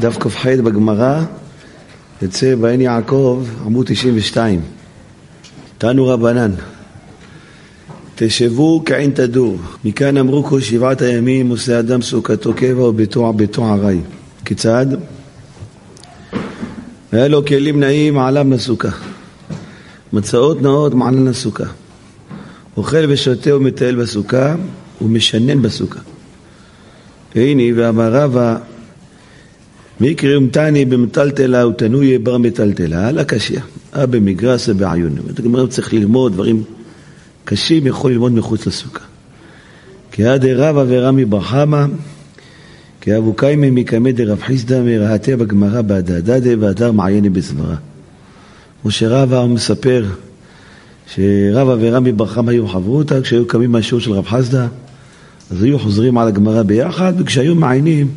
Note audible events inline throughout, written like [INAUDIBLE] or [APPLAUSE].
דף כ"ח בגמרא, יוצא בעין יעקב, עמוד 92. תנו רבנן, תשבו כעין תדור, מכאן אמרו כל שבעת הימים עושה אדם סוכתו קבע וביתו ביתו ערי. כיצד? היה לו כלים נעים עליו לסוכה, מצאות נאות מעלן לסוכה. אוכל ושותה ומטייל בסוכה ומשנן בסוכה. הנה ואמר רבא מקרי אומתני במטלטלה ותנויה בר מטלטלה, על הקשיא, אה במגרס ובעיון. זאת אומרת, צריך ללמוד דברים קשים, יכול ללמוד מחוץ לסוכה. כי עד רבא ורמי בר חמא, כי אבו קיימי מקמא דרב חיסדא מרהטה בגמרא בהדהדדה והדר מעייני בסברה. כמו שרבא מספר שרבא ורמי בר חמא היו חברותא, כשהיו קמים מהשיעור של רב חסדא, אז היו חוזרים על הגמרא ביחד, וכשהיו מעיינים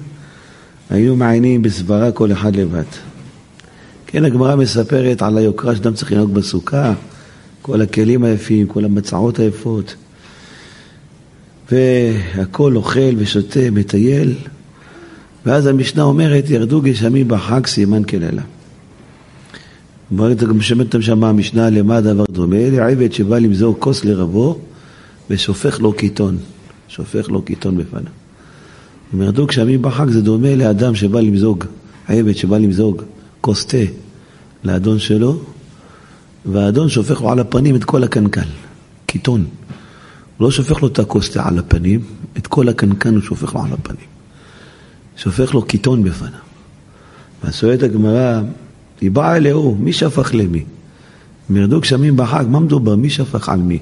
היינו מעיינים בסברה כל אחד לבד. כן, הגמרא מספרת על היוקרה שאדם צריך לנהוג בסוכה, כל הכלים היפים, כל המצעות היפות, והכל אוכל ושותה, מטייל, ואז המשנה אומרת, ירדו גשמים בחג סימן כלילה. אומרת, גם שמעתם שם המשנה למה הדבר דומה? לעבד שבא למזוג כוס לרבו ושופך לו קיטון, שופך לו קיטון בפניו. אם ירדו גשמים בחג זה דומה לאדם שבא למזוג, עבד שבא למזוג כוס תה לאדון שלו, והאדון שופך לו על הפנים את כל הקנקן, קיטון. הוא לא שופך לו את הכוס תה על הפנים, את כל הקנקן הוא שופך לו על הפנים. שופך לו קיטון בפניו. והסועדת הגמרא, היא באה אליהו, מי שפך למי? אם ירדו גשמים בחג, מה מדובר? מי שפך על מי?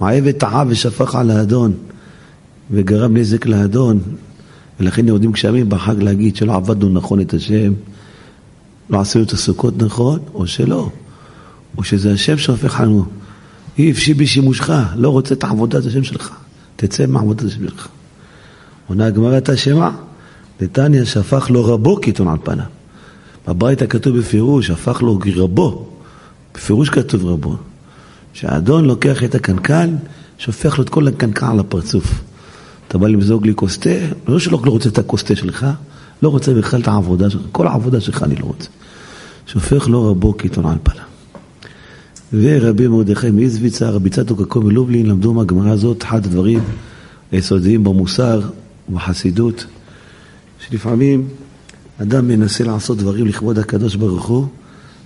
מה עבד טעה ושפך על האדון וגרם נזק לאדון, ולכן יורדים גשמים בחג להגיד שלא עבדנו נכון את השם, לא עשינו את הסוכות נכון, או שלא, או שזה השם שהופך לנו. אי אפשי בשימושך, לא רוצה את עבודת השם שלך, תצא מעבודת השם שלך. עונה הגמרא את השמה, נתניה שהפך לו רבו קיטון על פניו. בברייתא כתוב בפירוש, הפך לו רבו, בפירוש כתוב רבו, שהאדון לוקח את הקנקן, שופך לו את כל הקנקן על הפרצוף. אתה בא למזוג לי כוס תה, לא שלא לא רוצה את הכוס תה שלך, לא רוצה בכלל את העבודה שלך, כל העבודה שלך אני לא רוצה. שופך לו רבו קיטון על פניו. ורבי מרדכי מאיזביצה, רבי צדוק הקום מלובלין, למדו מהגמרא הזאת אחד הדברים היסודיים במוסר ובחסידות, שלפעמים אדם מנסה לעשות דברים לכבוד הקדוש ברוך הוא,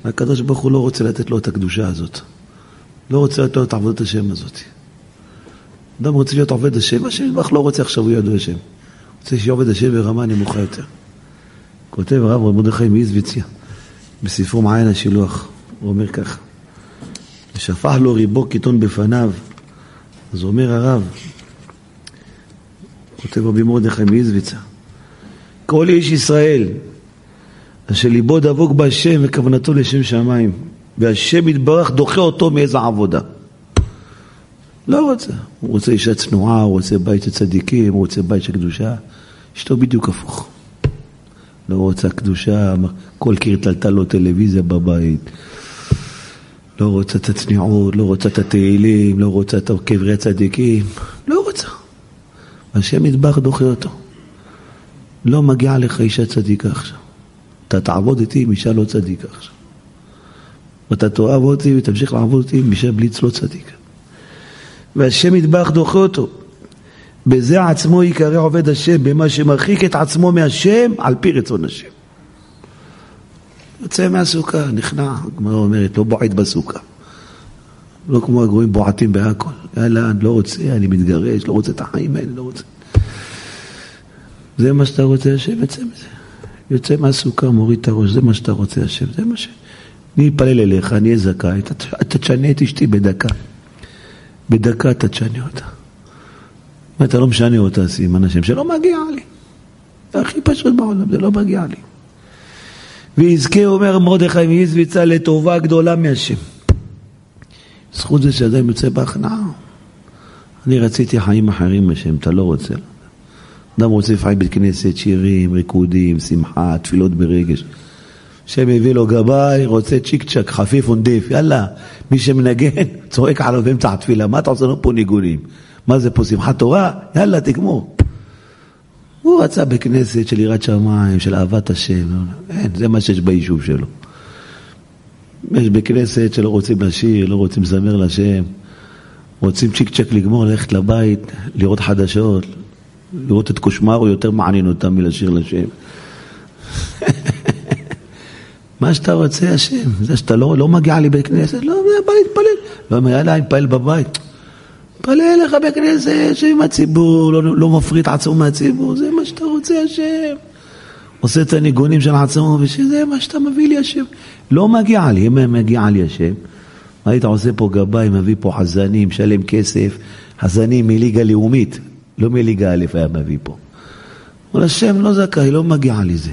והקדוש ברוך הוא לא רוצה לתת לו את הקדושה הזאת. לא רוצה לתת לו את עבודת השם הזאת. אדם רוצה להיות עובד השם, השם יתברך לא רוצה עכשיו להיות עובד השם. רוצה שיהיה עובד השם ברמה נמוכה יותר. כותב הרב רב מרדכי מאיזביציה בספרו מעיין השילוח, הוא אומר ככה: ושפך לו ריבו קיטון בפניו, אז אומר הרב, כותב רבי מרדכי מאיזביצה, כל איש ישראל אשר ליבו דבוק בהשם וכוונתו לשם שמיים, והשם יתברך דוחה אותו מאיזה עבודה. לא רוצה. הוא רוצה אישה צנועה, הוא רוצה בית של צדיקים, הוא רוצה בית של קדושה. אשתו בדיוק הפוך. לא רוצה קדושה, כל קיר טלטל לו טלוויזיה בבית. לא רוצה את הצניעות, לא רוצה את התהילים, לא רוצה את קברי הצדיקים. לא רוצה. השם ידבח דוחה אותו. לא מגיעה לך אישה צדיקה עכשיו. אתה תעבוד איתי עם אישה לא צדיקה עכשיו. ואתה תאהב אותי ותמשיך לעבוד אותי עם אישה בליץ לא צדיקה. והשם ידבח דוחה אותו. בזה עצמו ייקרא עובד השם, במה שמרחיק את עצמו מהשם על פי רצון השם. יוצא מהסוכה, נכנע, הגמרא אומרת, לא בועט בסוכה. לא כמו הגרועים בועטים בהכל. יאללה, אני לא רוצה, אני מתגרש, לא רוצה את החיים האלה, לא רוצה. זה מה שאתה רוצה, השם יוצא מזה. יוצא מהסוכה, מוריד את הראש, זה מה שאתה רוצה, השם, זה מה ש... אני אתפלל אליך, אני אהיה זכאי, אתה תשנה את אשתי בדקה. בדקה אתה תשנה אותה. מה, אתה לא משנה אותה, סימן השם, שלא מגיע לי. זה הכי פשוט בעולם, זה לא מגיע לי. ויזכה, אומר מרדכי מאיזביצה, לטובה גדולה מהשם. זכות זה שאדם יוצא בהכנעה. אני רציתי חיים אחרים מהשם, אתה לא רוצה. אדם רוצה לפעמים בית כנסת, שירים, ריקודים, שמחה, תפילות ברגש. השם הביא לו גבאי, רוצה צ'יק צ'ק, חפיף ונדיף, יאללה, מי שמנגן, [LAUGHS] צועק עליו באמצע התפילה, מה אתה עושה לנו פה ניגונים? מה זה פה, שמחת תורה? יאללה, תגמור. הוא רצה בכנסת של יראת שמיים, של אהבת השם. אין, זה מה שיש ביישוב שלו. יש בכנסת שלא רוצים לשיר, לא רוצים לזמר לשם, רוצים צ'יק צ'ק לגמור, ללכת לבית, לראות חדשות, לראות את קושמרו יותר מעניין אותם מלשיר לשם. [LAUGHS] מה שאתה רוצה, השם, זה שאתה לא, לא מגיע לי בית כנסת, לא, בא להתפלל. לא, יאללה, אני מתפלל בבית. מתפלל לך בכנסת, שעם הציבור, לא, לא מפריט עצמו מהציבור, זה מה שאתה רוצה, השם. עושה את הניגונים של עצמו, ושזה מה שאתה מביא לי, השם. לא מגיע לי, אם מגיע לי, השם. היית עושה פה גבאי, מביא פה חזנים, משלם כסף, חזנים מליגה לאומית, לא מליגה א' היה מביא פה. אבל השם לא זכאי, לא מגיע לי זה.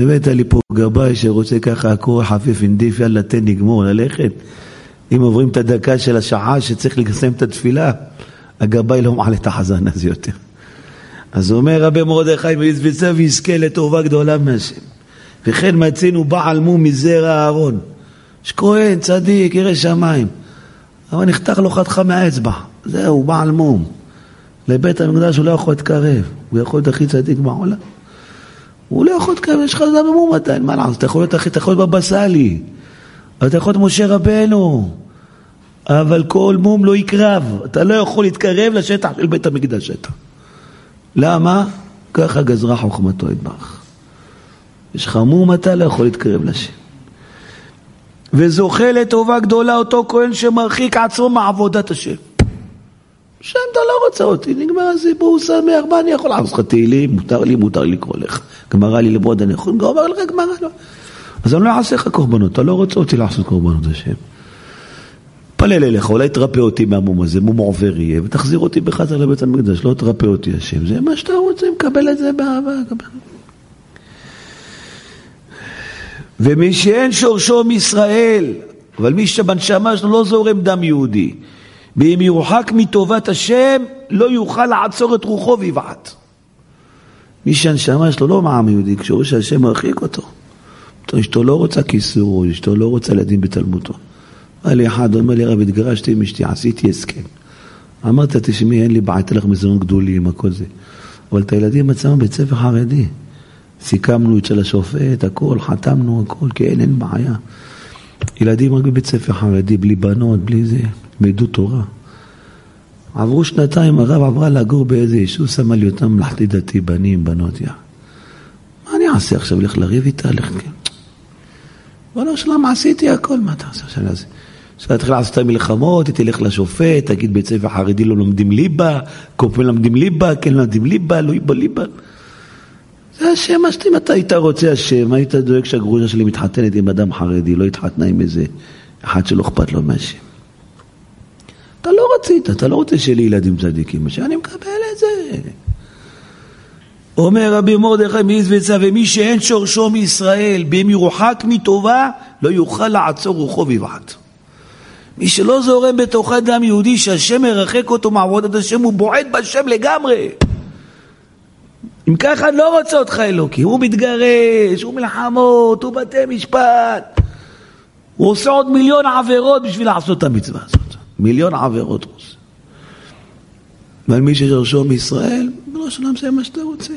הבאת לי פה גבאי שרוצה ככה, הכור חפיף אינדיף, יאללה, תן נגמור, ללכת. אם עוברים את הדקה של השעה שצריך לסיים את התפילה, הגבאי לא מעלה את החזן הזה יותר. אז אומר רבי מרדכי, ויזבצה ויזכה לטובה גדולה מהשם. וכן מצינו בעל מום מזרע אהרון. יש כהן, צדיק, ירא שמיים. אבל נחתך לו חתיכה מהאצבע. זהו, בעל מום. לבית המקדש הוא לא יכול להתקרב. הוא יכול להיות הכי צדיק בעולם. הוא לא יכול להתקרב, יש לך זמן במום עדיין, מה לעשות? אתה יכול להיות אתה יכול להיות בבא סאלי. אתה יכול להיות משה רבנו. אבל כל מום לא יקרב. אתה לא יכול להתקרב לשטח של בית המקדש אתה. למה? ככה גזרה חוכמתו יתברך. יש לך מום, אתה לא יכול להתקרב לשם. וזוכה לטובה גדולה אותו כהן שמרחיק עצמו מעבודת השם. שם אתה לא רוצה אותי, נגמר הסיפור, שמח, מה אני יכול לעשות לך תהילים? מותר לי, מותר לי לקרוא לך. גמרא לי ללמוד, אני יכול לומר לך גמרא, לא. אז אני לא אעשה לך קורבנות, אתה לא רוצה אותי לעשות קורבנות השם. פלל אליך, אולי תרפא אותי מהמום הזה, מום עובר יהיה, ותחזיר אותי בחזר לבית המקדש, לא תרפא אותי השם. זה מה שאתה רוצה, מקבל את זה באהבה. ומי שאין שורשו מישראל, אבל מי שבנשמה שלו לא זורם דם יהודי, ואם יורחק מטובת השם, לא יוכל לעצור את רוחו ויבעט. מי שהנשמה שלו לא מעם יהודי, כשהוא שהשם מרחיק אותו. אשתו לא רוצה כיסור, אשתו לא רוצה לדין בתלמודו. אמר לי אחד, אומר לי, רב, התגרשתי עם אשתי, עשיתי הסכם. אמרת, תשמעי, אין לי בעיה, אתן לך מזונות גדולים, הכל זה. אבל את הילדים מצאנו בית ספר חרדי. סיכמנו אצל השופט, הכל, חתמנו הכל, אין, אין בעיה. ילדים רק בבית ספר חרדי, בלי בנות, בלי זה, ילמדו תורה. עברו שנתיים, הרב עברה לגור באיזה יישוב, שמה לי אותם ממלכתי דתי, בנים, בנות, יא. מה אני אעשה עכשיו? לך לריב איתה? לך... כן. ריבונו של עולם, עשיתי הכל, מה אתה עושה עכשיו? עכשיו תתחיל לעשות את המלחמות, תלך לשופט, תגיד בית ספר חרדי לא לומדים ליבה, כל פעם לומדים ליבה, כן לומדים ליבה, לא יבוא ליבה. זה השם, אם אתה היית רוצה השם, היית דואג שהגרושה שלי מתחתנת עם אדם חרדי, לא התחתנה עם איזה אחד שלא אכפת לו מהשם. אתה לא רצית, אתה לא רוצה שיהיה לי ילדים צדיקים, שאני מקבל את זה. אומר רבי מרדכי מאיזבצה, ומי שאין שורשו מישראל, באם ירוחק מטובה, לא יוכל לעצור רוחו ויבעט. מי שלא זורם בתוך אדם יהודי שהשם מרחק אותו מעבודת השם, הוא בועט בשם לגמרי. אם ככה לא רוצה אותך אלוקי, הוא מתגרש, הוא מלחמות, הוא בתי משפט. הוא עושה עוד מיליון עבירות בשביל לעשות את המצווה הזאת. מיליון עבירות הוא עושה. ועל מי ששרשו מישראל, בראש שלם זה מה שאתה רוצה.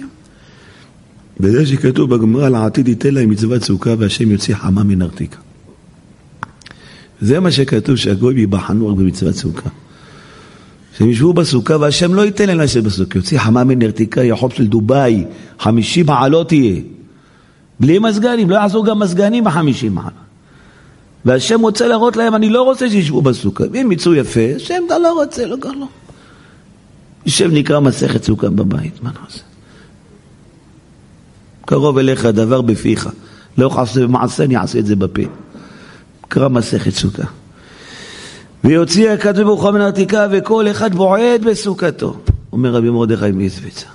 וזה שכתוב בגמרא לעתיד ייתן להם מצוות סוכה והשם יוציא חמה מן ארתיקה. זה מה שכתוב שהגוי ייבחנו רק במצוות סוכה. שהם ישבו בסוכה והשם לא ייתן להם לשבת בסוכה, יוציא חמה מן ארתיקה, יהיה חוב של דובאי, חמישים מעלות יהיה. בלי מזגנים, לא יעזור גם מזגנים בחמישים מעלות. והשם רוצה להראות להם, אני לא רוצה שישבו בסוכה. ואם יצאו יפה, השם אתה לא רוצה, לא קר לו. יושב נקרא מסכת סוכה בבית, מה נעשה? קרוב אליך הדבר בפיך. לא יכול לעשות במעשה, אני אעשה את זה בפה. קרא מסכת סוכה. ויוציא הכתוב ברוך הוא מן העתיקה וכל אחד בועט בסוכתו. אומר רבי מרדכי מיסביצה.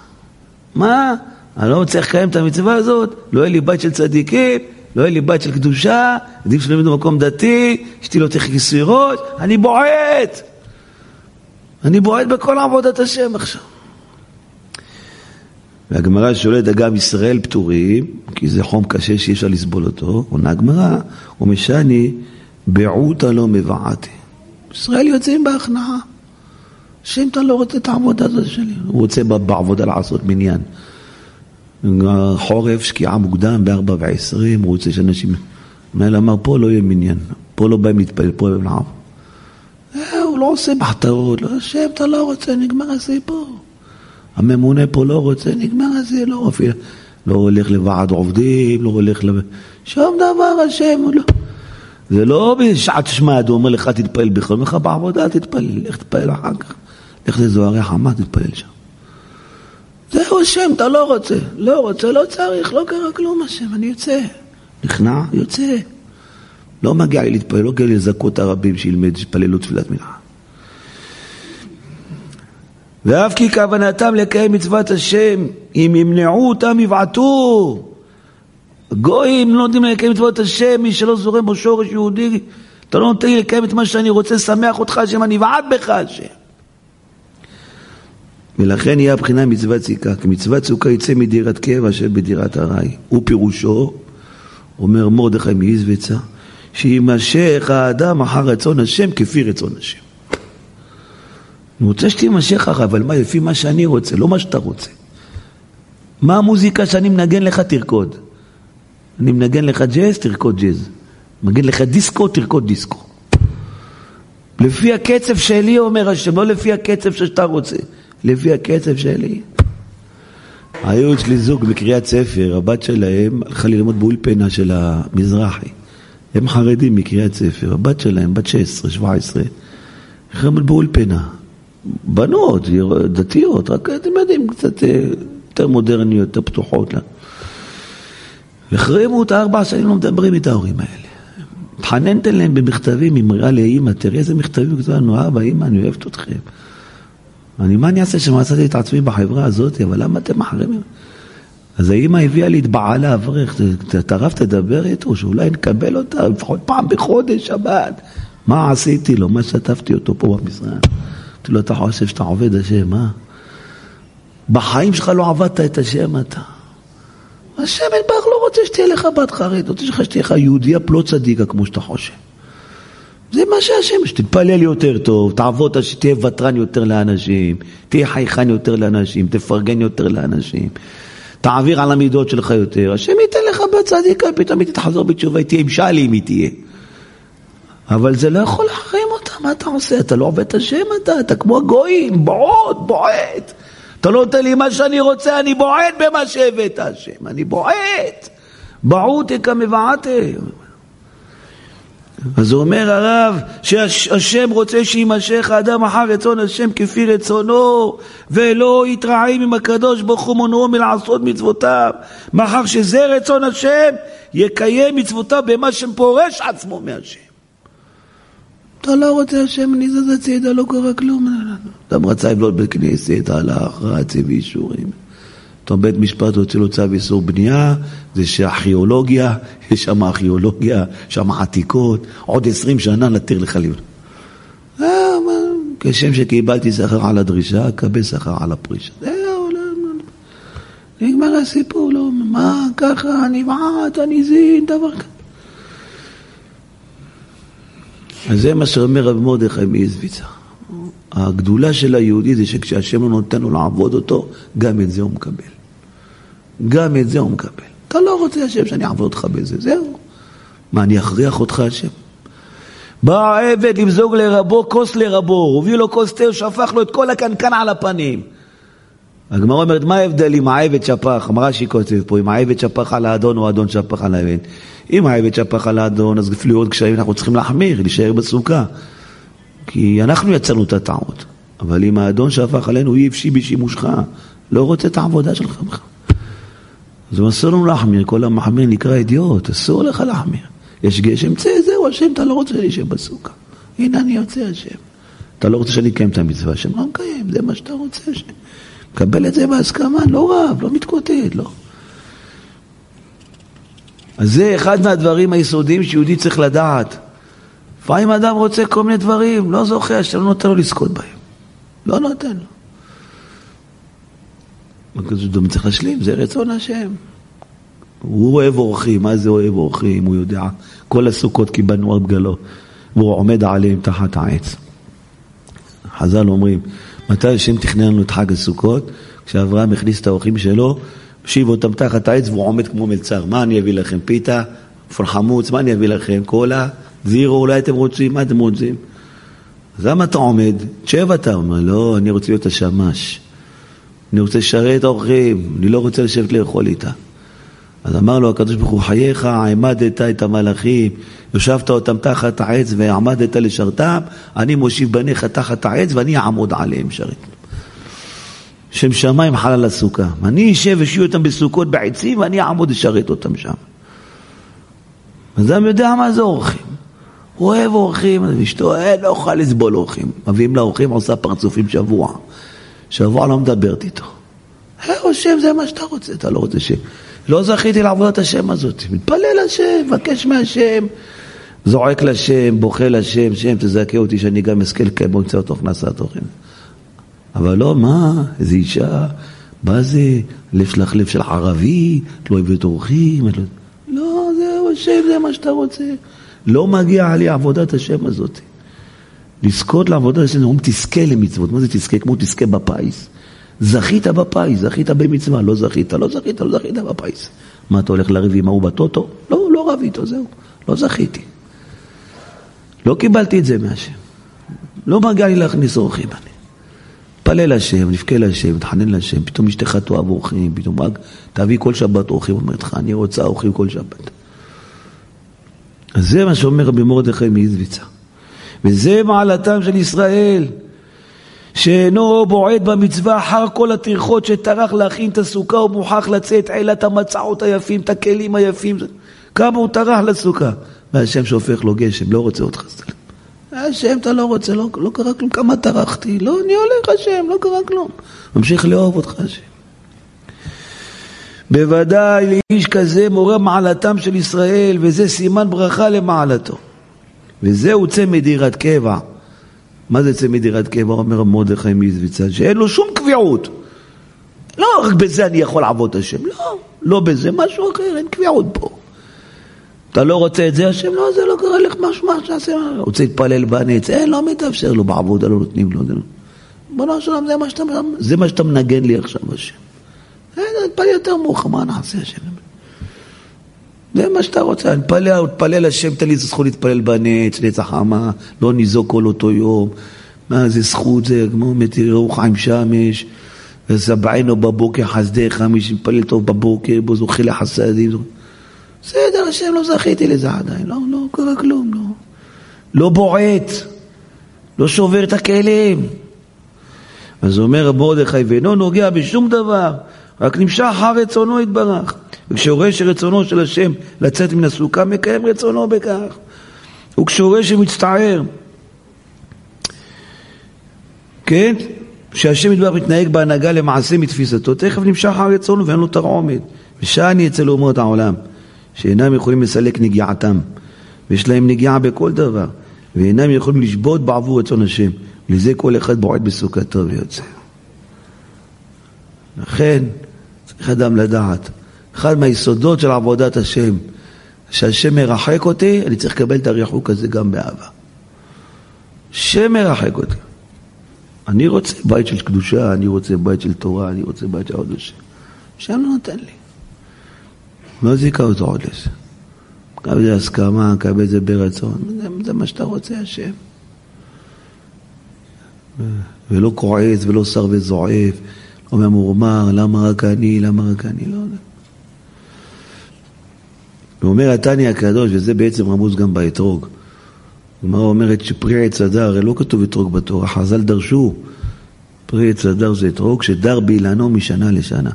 מה? אני לא מצליח לקיים את המצווה הזאת, לא יהיה לי בית של צדיקים, לא יהיה לי בית של קדושה, עדיף שלא יהיה במקום דתי, אשתי לא כיסוי ראש, אני בועט! אני בועט בכל עבודת השם עכשיו. והגמרא שואלת, אגב, ישראל פטורים, כי זה חום קשה שאי אפשר לסבול אותו, עונה הגמרא, ומשני, בעוטה לא מבעתי. ישראל יוצאים בהכנעה. השם, אתה לא רוצה את העבודה הזאת שלי. הוא רוצה בעבודה לעשות מניין. חורף, שקיעה מוקדם, ב-4 ו-20, הוא רוצה שאנשים... מנהל אמר, פה לא יהיה מניין, פה לא באים להתפלל, פה לעם. אה, הוא לא עושה מחתרות, לא, השם, אתה לא רוצה, נגמר הסיפור. הממונה פה לא רוצה, נגמר הסיפור, לא, אפילו, לא הולך לוועד עובדים, לא הולך ל... שום דבר, השם, הוא לא... זה לא בשעת שמד, הוא אומר לך תתפלל הוא אומר בעבודה תתפלל, לך תתפלל אחר כך. לך לזוהרי חמה, תתפלל שם. זהו השם, אתה לא רוצה. לא רוצה, לא צריך, לא קרה כלום השם, אני יוצא. נכנע, יוצא. לא מגיע לי להתפלל, לא מגיע לי לזכות הרבים שילמד, שיתפללו תפילת מנחה. ואף כי כוונתם לקיים מצוות השם, אם ימנעו אותם יבעטו. גויים לא נותנים לקיים מצוות השם, מי שלא זורם בו שורש יהודי, אתה לא נותן לי לקיים את מה שאני רוצה, שמח אותך השם, אני אבעט בך השם. ולכן יהיה הבחינה מצוות סיכה, כי מצוות סוכה יצא מדירת קבע אשר בדירת ארעי. הוא פירושו, אומר מרדכי מאיזבצה, שימשך האדם אחר רצון השם כפי רצון השם. אני רוצה שתימשך אחריו, אבל מה, לפי מה שאני רוצה, לא מה שאתה רוצה. מה המוזיקה שאני מנגן לך, תרקוד. אני מנגן לך ג'אז, תרקוד ג'אז. מנגן לך דיסקו, תרקוד דיסקו. לפי הקצב שלי, אומר השם, לא לפי הקצב שאתה רוצה. לפי הקצב שלי. היו אצלי זוג בקריית ספר, הבת שלהם הלכה ללמוד באולפנה של המזרחי. הם חרדים מקריית ספר, הבת שלהם, בת 16, 17, הלכה ללמוד באולפנה. בנות, דתיות, רק אתם יודעים, קצת אה, יותר מודרניות, יותר פתוחות. החרימו אותה ארבע שנים, לא מדברים את ההורים האלה. התחננת להם במכתבים, אמרה לאימא, תראי איזה מכתבים כתובים לנו, אבא, אימא, אני אוהבת אתכם. אני, מה אני אעשה שמצאתי את עצמי בחברה הזאת, אבל למה אתם מחרימים? אז האימא הביאה לי את בעלה אברך, את הרב תדבר איתו, שאולי נקבל אותה לפחות פעם בחודש, שבת. מה עשיתי לו? מה שתפתי אותו פה במשרד? אמרתי לו, אתה חושב שאתה עובד השם, אה? בחיים שלך לא עבדת את השם אתה. השם יתברך לא רוצה שתהיה לך בת חרד, רוצה שתהיה לך יהודייה פלוט צדיקה כמו שאתה חושב. זה מה שהשם, שתתפלל יותר טוב, תעבוד, שתהיה ותרן יותר לאנשים, תהיה חייכן יותר לאנשים, תפרגן יותר לאנשים, תעביר על המידות שלך יותר, השם ייתן לך בצדיקה, פתאום היא תחזור בתשובה, תהיה עם שאלי אם היא תהיה. אבל זה לא יכול להחרים אותה, מה אתה עושה? אתה לא עובד את השם אתה, אתה כמו הגויים, בועט, בועט. אתה לא נותן לי מה שאני רוצה, אני בועט במה שהבאת השם, אני בועט. בעותי כמבעתה. אז אומר הרב שהשם רוצה שימשך האדם אחר רצון השם כפי רצונו ולא יתרעם עם הקדוש ברוך הוא מונעו מלעשות מצוותיו מאחר שזה רצון השם יקיים מצוותיו במה שפורש עצמו מהשם אתה לא רוצה השם, אני זז הצידה, לא קרה כלום. אדם רצה לבלוט בית כנסת, הלך, רץ, הביא אישורים. פתאום בית משפט הוציא לו צו איסור בנייה, זה שארכיאולוגיה, יש שם ארכיאולוגיה, שם עתיקות, עוד עשרים שנה נתיר לך לבנות. אה, כשם שקיבלתי שכר על הדרישה, אקבל שכר על הפרישה. זהו, לא, נגמר הסיפור, לא, מה, ככה, אני בעט, אני זין, דבר כזה. אז זה מה שאומר רב מרדכי מאיזביצה. הגדולה של היהודי זה שכשהשם לא נותן לו לעבוד אותו, גם את זה הוא מקבל. גם את זה הוא מקבל. אתה לא רוצה השם שאני אעבוד אותך בזה, זהו. מה, אני אכריח אותך השם? בא העבד למזוג לרבו, כוס לרבו, הוא הביא לו כוס תה, שפך לו את כל הקנקן על הפנים. הגמרא אומרת, מה ההבדל אם העבד שפך, אמרה שהיא כותבת פה, אם העבד שפך על האדון או האדון שפך על העבד. אם העבד שפך על האדון, אז אפילו עוד קשיים אנחנו צריכים להחמיר, להישאר בסוכה. כי אנחנו יצרנו את הטעות. אבל אם האדון שפך עלינו, היא הפשי בשימושך, לא רוצה את העבודה שלך בכלל. אז אסור לנו להחמיר, כל המחמיר נקרא אידיוט, אסור לך להחמיר. יש גשם, צא, זהו, השם, אתה לא רוצה להישב בסוכה. הנה אני יוצא, השם. אתה לא רוצה שאני אקיים את המצווה, השם לא מקיים, זה מה שאתה רוצה, השם. מקבל את זה בהסכמה, לא רב, לא מתקוטט, לא. אז זה אחד מהדברים היסודיים שיהודי צריך לדעת. לפעמים אדם רוצה כל מיני דברים, לא זוכה, השם לא נותן לו לזכות בהם. לא נותן לו. גם צריך להשלים, זה רצון השם. הוא אוהב אורחים, מה זה אוהב אורחים? הוא יודע, כל הסוכות קיבלנו על בגלו, והוא עומד עליהם תחת העץ. חז"ל אומרים, מתי השם תכנן לנו את חג הסוכות? כשאברהם הכניס את האורחים שלו, הושיב אותם תחת העץ והוא עומד כמו מלצר. מה אני אביא לכם? פיתה? פול חמוץ? מה אני אביא לכם? קולה? זירו אולי אתם רוצים? מה אתם רוצים? אז למה אתה עומד? תשב אתה. הוא אומר, לא, אני רוצה להיות השמש. אני רוצה לשרת אורחים, אני לא רוצה לשבת לאכול איתה. אז אמר לו הקדוש ברוך הוא, חייך, העמדת את המלאכים, יושבת אותם תחת העץ ועמדת לשרתם, אני מושיב בניך תחת העץ ואני אעמוד עליהם שרת. שם שמיים חלל הסוכה. אני אשב ושיהיו אותם בסוכות בעצים ואני אעמוד לשרת אותם שם. אז אדם יודע מה זה אורחים. הוא אוהב אורחים, אשתו אין, לא יכול לסבול אורחים. מביאים לאורחים, עושה פרצופים שבוע. שבוע לא מדברת איתו. אה, השם זה מה שאתה רוצה, אתה לא רוצה ש... לא זכיתי לעבודת השם הזאת. מתפלל לשם, מבקש מהשם, זועק לשם, בוכה לשם, שם תזכה אותי שאני גם אזכה לקיים באמצעות תוכנסת תוכן. אבל לא, מה, איזה אישה, מה זה, לב שלך לב של ערבי, לא אוהבת אורחים, לא, לא, זהו, השם זה מה שאתה רוצה. לא מגיע לי עבודת השם הזאת. לזכות לעבודת השם, אומרים תזכה למצוות, מה זה תזכה? כמו תזכה בפיס. זכית בפיס, זכית במצווה, לא זכית, לא זכית, לא זכית בפיס. מה, אתה הולך לריב עם ההוא בטוטו? לא, לא רב איתו, זהו, לא זכיתי. לא קיבלתי את זה מהשם. לא מגיע לי להכניס אורחים אני. להשם, נבכה להשם, מתחנן להשם, פתאום אשתך תאהב אורחים, פתאום רק תביא כל שבת אורחים, אומרת לך, אני רוצה אורחים כל שבת. אז זה מה שאומר רבי מרדכי מאיזביצה. וזה מעלתם של ישראל. שאינו בועט במצווה אחר כל הטרחות שטרח להכין את הסוכה ומוכרח לצאת עילת המצעות היפים, את הכלים היפים. כמה הוא טרח לסוכה. והשם שופך לו גשם, לא רוצה אותך סתם. השם אתה לא רוצה, לא, לא קרה כלום, כמה טרחתי, לא, אני הולך השם, לא קרה כלום. ממשיך לאהוב אותך השם. בוודאי לאיש כזה מורה מעלתם של ישראל, וזה סימן ברכה למעלתו. וזהו צמד דירת קבע. מה זה צמד דירת קבע, אומר מרדכי מזוויצן? שאין לו שום קביעות. לא רק בזה אני יכול לעבוד השם, לא, לא בזה, משהו אחר, אין קביעות פה. אתה לא רוצה את זה, השם, לא, זה לא קרה לך משהו, מה שעשה, רוצה להתפלל בנץ, אין, לא מתאפשר לו, בעבודה לא נותנים לו. שלום, זה מה שאתה, זה מה שאתה מנגן לי עכשיו, השם. אין, נתפלל יותר מאוחר, מה נעשה, השם? זה מה שאתה רוצה, נתפלל, נתפלל השם, תן לי את הזכות להתפלל בנץ, נץ החמה, לא ניזוק כל אותו יום. מה זה זכות, זה כמו מתיראו חיים שמש, וסבענו בבוקר חסדיך, מי שמתפלל טוב בבוקר, בו זוכה לחסדים. בסדר, השם לא זכיתי לזה עדיין, לא, לא קרה כלום, לא. לא בועט, לא שובר את הכלים. אז אומר מרדכי, ואינו נוגע בשום דבר, רק נמשך אחר רצונו יתברך. וכשהוא רואה שרצונו של השם לצאת מן הסוכה, מקיים רצונו בכך. וכשהוא רואה שמצטער, כן? שהשם יתברך מתנהג בהנהגה למעשה מתפיסתו, תכף נמשך רצונו ואין לו תרעומת. ושאני אצל אומות העולם, שאינם יכולים לסלק נגיעתם, ויש להם נגיעה בכל דבר, ואינם יכולים לשבות בעבור רצון השם. לזה כל אחד בועט בסוכתו ויוצא. לכן צריך אדם לדעת, אחד מהיסודות של עבודת השם, שהשם מרחק אותי, אני צריך לקבל את הריחוק הזה גם באהבה. השם מרחק אותי. אני רוצה בית של קדושה, אני רוצה בית של תורה, אני רוצה בית של עוד השם. השם לא נותן לי. לא זיכה אותו עוד לזה. קבל את זה הסכמה, קבל את זה ברצון. זה, זה מה שאתה רוצה, השם. ולא כועס ולא שר וזועף, לא ממורמר, למה רק אני, למה רק אני, לא יודע. ואומר התניא הקדוש, וזה בעצם רמוז גם באתרוג. הגמרא אומרת שפרי עץ הדר, הרי לא כתוב אתרוג בתורה, חז"ל דרשו, פרי עץ הדר זה אתרוג שדר באילנו משנה לשנה.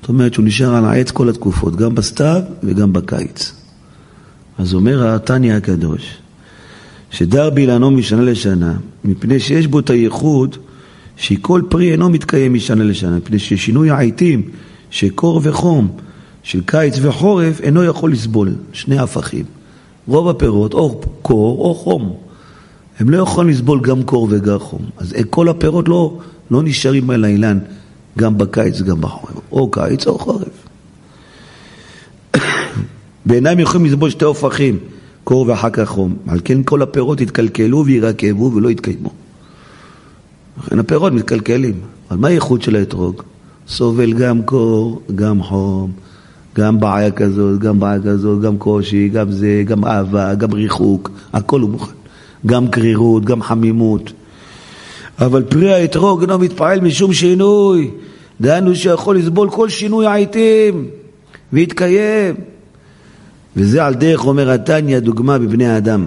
זאת אומרת שהוא נשאר על העץ כל התקופות, גם בסתיו וגם בקיץ. אז אומר התניא הקדוש, שדר באילנו משנה לשנה, מפני שיש בו את הייחוד שכל פרי אינו מתקיים משנה לשנה, מפני ששינוי העיתים, שקור וחום, של קיץ וחורף, אינו יכול לסבול, שני הפכים. רוב הפירות, או קור או חום. הם לא יכולים לסבול גם קור וגם חום. אז כל הפירות לא, לא נשארים על האילן גם בקיץ וגם בחורף. או קיץ או חורף. [COUGHS] בעיניים יכולים לסבול שתי הופכים, קור ואחר כך חום. על כן כל הפירות יתקלקלו וירקבו ולא יתקיימו. לכן הפירות מתקלקלים. אבל מה הייחוד של האתרוג? סובל גם קור, גם חום, גם בעיה כזאת, גם בעיה כזאת, גם קושי, גם זה, גם אהבה, גם ריחוק, הכל הוא מוכן. גם קרירות, גם חמימות. אבל פרי האתרוג אינו מתפעל משום שינוי. דהיינו שיכול לסבול כל שינוי העיתים ויתקיים. וזה על דרך אומר התניא דוגמה בבני האדם.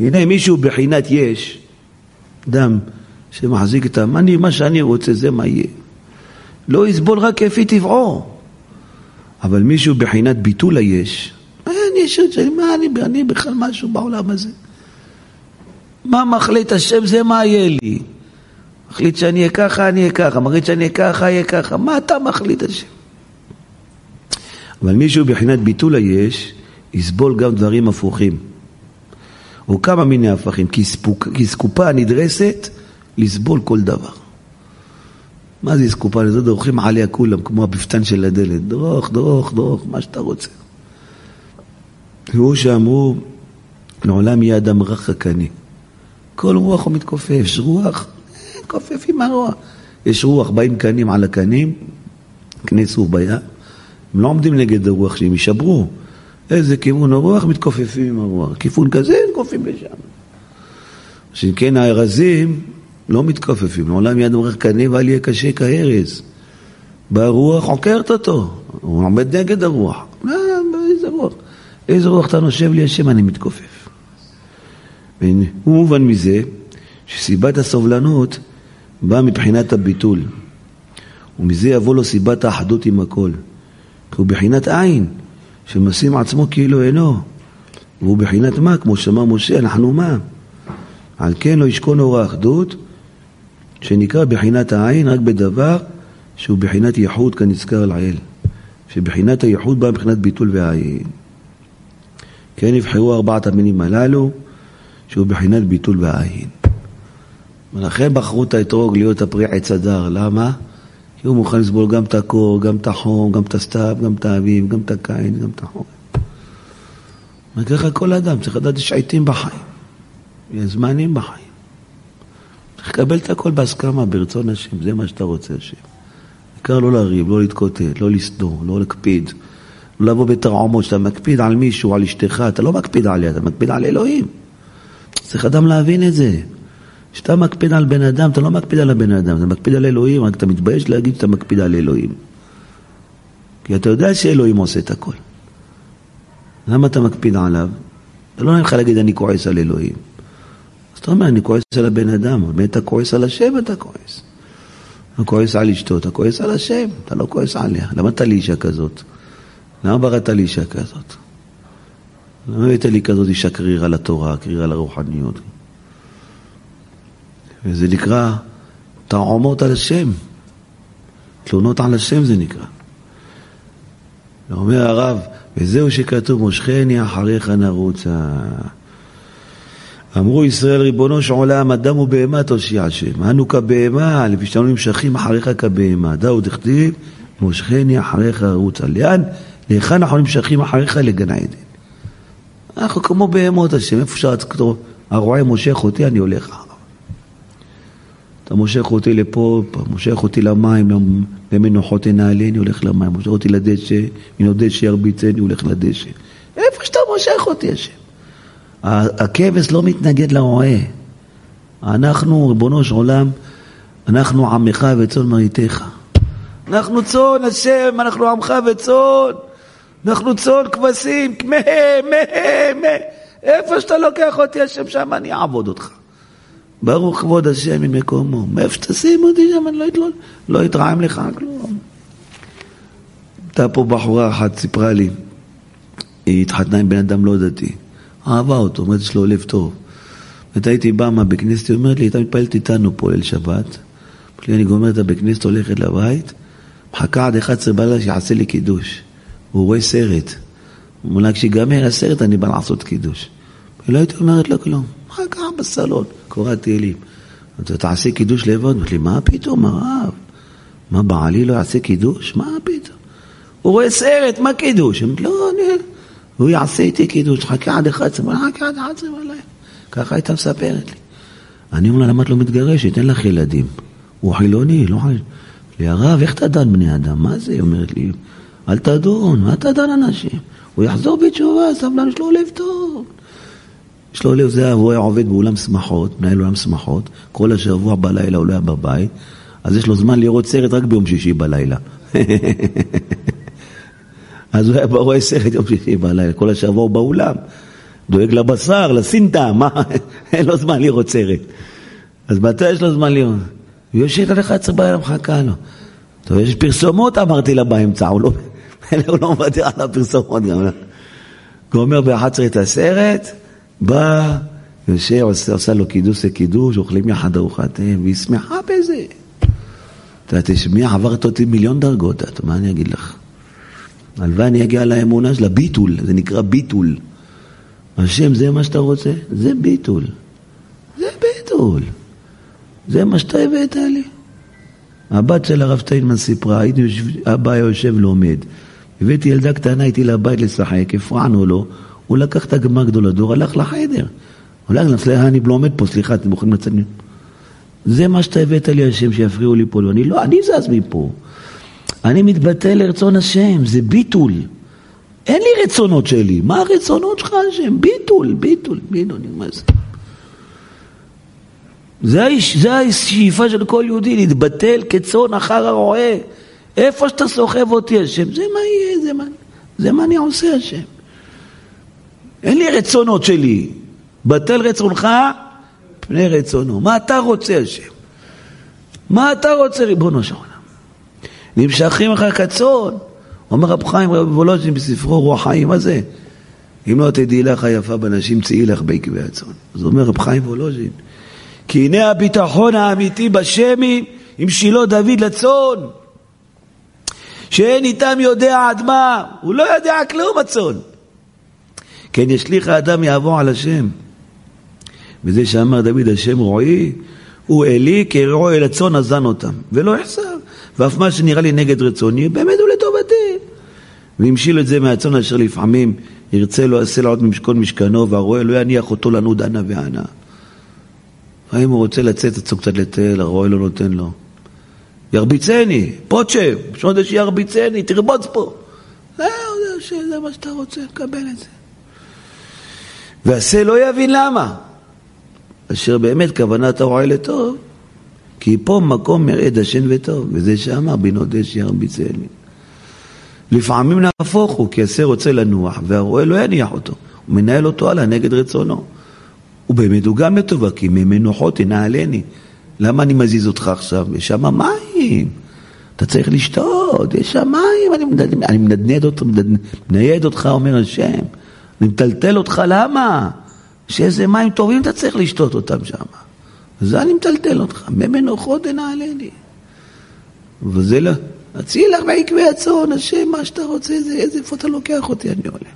הנה מישהו בחינת יש, אדם שמחזיק את המאני, מה שאני רוצה זה מה יהיה. לא יסבול רק כפי טבעו. אבל מישהו בחינת ביטול היש, אין ישות שלי, מה אני, אני בכלל משהו בעולם הזה? מה מחליט השם זה מה יהיה לי? מחליט שאני אהיה ככה, אני אהיה ככה, מחליט שאני אהיה ככה, אהיה ככה, מה אתה מחליט השם? אבל מישהו בחינת ביטול היש, יסבול גם דברים הפוכים. או כמה מיני הפכים, כי סקופה נדרסת לסבול כל דבר. מה זה סקופה? לזה דורכים עליה כולם, כמו הבפתן של הדלת. דרוך, דרוך, דרוך, מה שאתה רוצה. והוא שאמרו, לעולם יהיה אדם רך הקני. כל רוח הוא מתכופף, יש רוח, כופף עם הרוח. יש רוח, באים קנים על הקנים, קני סוף בים, הם לא עומדים נגד הרוח שהם יישברו. איזה כיוון הרוח, מתכופפים עם הרוח. כיוון כזה, הם כופים לשם. שכן הארזים לא מתכופפים, לעולם יד מורך קנה ואל יהיה קשה כארז. והרוח עוקרת אותו, הוא עומד נגד הרוח. לא, איזה רוח? איזה רוח אתה נושב לי השם, אני מתכופף. הוא מובן מזה שסיבת הסובלנות באה מבחינת הביטול. ומזה יבוא לו סיבת האחדות עם הכל. כי הוא בחינת עין, שמשים עצמו כאילו אינו. והוא בחינת מה? כמו שאמר משה, אנחנו מה? על כן לא ישכון אור האחדות, שנקרא בחינת העין רק בדבר שהוא בחינת ייחוד כנזכר לעיל. שבחינת הייחוד באה מבחינת ביטול ועין. כן נבחרו ארבעת המינים הללו, שהוא בחינת ביטול ועין. ולכן בחרו את האתרוג להיות הפרי עץ הדר. למה? כי הוא מוכן לסבול גם את הקור, גם את החום, גם את הסתיו, גם את האביב, גם את הקיץ, גם את החורף. וככה כל אדם צריך לדעת יש עיתים בחיים, יש זמנים בחיים. צריך לקבל את הכל בהסכמה, ברצון השם, זה מה שאתה רוצה השם. העיקר לא לריב, לא להתקוטט, לא לסדור, לא להקפיד, לא לבוא בתרעומות, שאתה מקפיד על מישהו, על אשתך, אתה לא מקפיד עליה, אתה מקפיד על אלוהים. צריך אדם להבין את זה. כשאתה מקפיד על בן אדם, אתה לא מקפיד על הבן אדם, אתה מקפיד על אלוהים, רק אתה מתבייש להגיד שאתה מקפיד על אלוהים. כי אתה יודע שאלוהים עושה את הכל. למה אתה מקפיד עליו? אתה לא נעים לך להגיד אני כועס על אלוהים. אתה אומר, אני כועס על הבן אדם, אבל אתה כועס על השם, אתה כועס. אתה כועס על אשתו, אתה כועס על השם, אתה לא כועס עליה. למה אתה לי אישה כזאת? למה בראת לי אישה כזאת? למה הבאת לי כזאת אישה קרירה לתורה, קרירה לרוחניות? וזה נקרא תרעומות על השם. תלונות על השם זה נקרא. אומר הרב, וזהו שכתוב, מושכני אחריך נרוצה. אמרו ישראל, ריבונו של עולם, אדם ובהמה תושיע השם. אנו כבהמה, לפי שאנו נמשכים אחריך כבהמה. דאו דכתיב, מושכני אחריך נרוצה. לאן? להיכן אנחנו נמשכים אחריך לגן עדן. אנחנו כמו בהמות השם, איפה שהרועה מושך אותי, אני הולך אחריו. אתה מושך אותי לפה, מושך אותי למים, למנוחות תנעלי, אני הולך למים, מושך אותי לדשא, מן הדשא ירביצני, הולך לדשא. איפה שאתה מושך אותי, השם. הכבש לא מתנגד לרועה. אנחנו, ריבונו של עולם, אנחנו עמך וצאן מרעיתך. אנחנו צאן, השם, אנחנו עמך וצאן. אנחנו צאן כבשים, כמה, מה, מה. איפה שאתה לוקח אותי, השם, שם אני אעבוד אותך. ברוך כבוד השם ממקומו. מאיפה שתשים אותי שם, אני לא, אתלול, לא אתרעם לך כלום. הייתה פה בחורה אחת, סיפרה לי, היא התחתנה עם בן אדם לא דתי. אהבה אותו, אומרת, יש לו לב טוב. ואתה הייתי בא מהבית כנסת, היא אומרת לי, הייתה מתפללת איתנו פה ליל שבת. לי, אני גומרת את הבית כנסת, הולכת לבית, מחכה עד 11 בלילה שיעשה לי קידוש. הוא רואה סרט. הוא אומר לה, כשיגמר הסרט אני בא לעשות קידוש. היא לא הייתי אומרת לו כלום. מחכה בסלון. קוראת תהילים. אתה תעשה קידוש לבד? אמרתי לי, מה פתאום, הרב? מה, בעלי לא יעשה קידוש? מה פתאום? הוא רואה סרט, מה קידוש? אמרתי, לא, אני... הוא יעשה איתי קידוש, חכה עד 11, חכה עד 11 בלילה. ככה הייתה מספרת לי. אני אומר לה, למה את לא מתגרשת? אין לך ילדים. הוא חילוני, לא חילוני. לי, הרב, איך אתה דן בני אדם? מה זה? היא אומרת לי, אל תדון, מה אתה דן אנשים? הוא יחזור בתשובה, סבלן, יש לו לב טוב. יש לו לב זהב, הוא היה עובד באולם שמחות, מנהל אולם שמחות, כל השבוע בלילה הוא לא היה בבית, אז יש לו זמן לראות סרט רק ביום שישי בלילה. [LAUGHS] אז הוא היה רואה סרט יום שישי בלילה, כל השבוע הוא באולם. דואג לבשר, לסינטה, מה? [LAUGHS] אין לו זמן לראות סרט. אז מתי יש לו זמן לראות? הוא יושב עד 11 בעיה מחכה לו. טוב, יש פרסומות, אמרתי לה באמצע, הוא לא, [LAUGHS] הוא לא מוותר על הפרסומות גם. גומר ב-11 את הסרט, בא, יושב, עושה, עושה לו קידוש וקידוש, אוכלים יחד ארוחת והיא שמחה בזה. אתה תשמעי, עברת אותי מיליון דרגות, מה אני אגיד לך? הלוואי אני אגיע לאמונה של הביטול, זה נקרא ביטול. השם, זה מה שאתה רוצה? זה ביטול. זה ביטול. זה מה שאתה הבאת לי. הבת של הרב סטיינמן סיפרה, הייתי, אבא היה יושב לומד. הבאתי ילדה קטנה איתי לבית לשחק, הפרענו לו, הוא לקח את הגמר גדול הדור, הלך לחדר. הוא הלך, סליחה, אני לא עומד פה, סליחה, אתם יכולים לצאת. זה מה שאתה הבאת לי, השם, שיפריעו לי פה. אני לא, אני זז מפה. אני מתבטא לרצון השם, זה ביטול. אין לי רצונות שלי. מה הרצונות שלך, השם? ביטול, ביטול, ביטול, מה זה? זה, זה השאיפה של כל יהודי, להתבטל כצאן אחר הרועה. איפה שאתה סוחב אותי, השם, זה מה יהיה, זה מה, זה מה אני עושה, השם. אין לי רצונות שלי. בטל רצונך פני רצונו. מה אתה רוצה, השם? מה אתה רוצה, ריבונו של עולם? נמשכים אחר כצאן. אומר רב חיים רב וולוז'ין בספרו רוח חיים, מה זה? אם לא תדעי לך יפה בנשים, צאי לך בעקבי הצאן. אז אומר רב חיים וולוז'ין, כי הנה הביטחון האמיתי בשמי עם שילה דוד לצאן. שאין איתם יודע עד מה, הוא לא יודע כלום הצאן. כן ישליך האדם יעבור על השם. וזה שאמר דוד השם רועי, הוא אלי כרועי אל הצאן אזן אותם, ולא יחסר. ואף מה שנראה לי נגד רצוני, באמת הוא לטובתי. והמשיל את זה מהצאן אשר לפעמים ירצה לו עשה לעוד ממשכון משכנו, והרועה לא יניח אותו לנוד אנה ואנה. האם הוא רוצה לצאת אצלו קצת לטייל, הרועה לא נותן לו. ירביצני, פוצ'ה, שונה שירביצני, תרבוץ פה. זהו, זה מה שאתה רוצה, קבל את זה. ועשה לא יבין למה. אשר באמת כוונת הרועה לטוב, כי פה מקום מראה דשן וטוב, וזה שאמר בנודש ירביצני. לפעמים נהפוך הוא, כי השה רוצה לנוח, והרועה לא יניח אותו, הוא מנהל אותו הלאה נגד רצונו. ובאמת הוא גם לטובה, כי ממנוחות תנהלני. למה אני מזיז אותך עכשיו? יש שם מים, אתה צריך לשתות, יש שם מים, אני, מנד... אני מנדנד אותך, מנייד אותך, אומר השם. אני מטלטל אותך, למה? שאיזה מים טובים אתה צריך לשתות אותם שם. זה אני מטלטל אותך, ממנוחות תנהלני. וזה לא... אציל לך בעקבי הצאן, השם, מה שאתה רוצה, זה, איפה אתה לוקח אותי, אני עולה.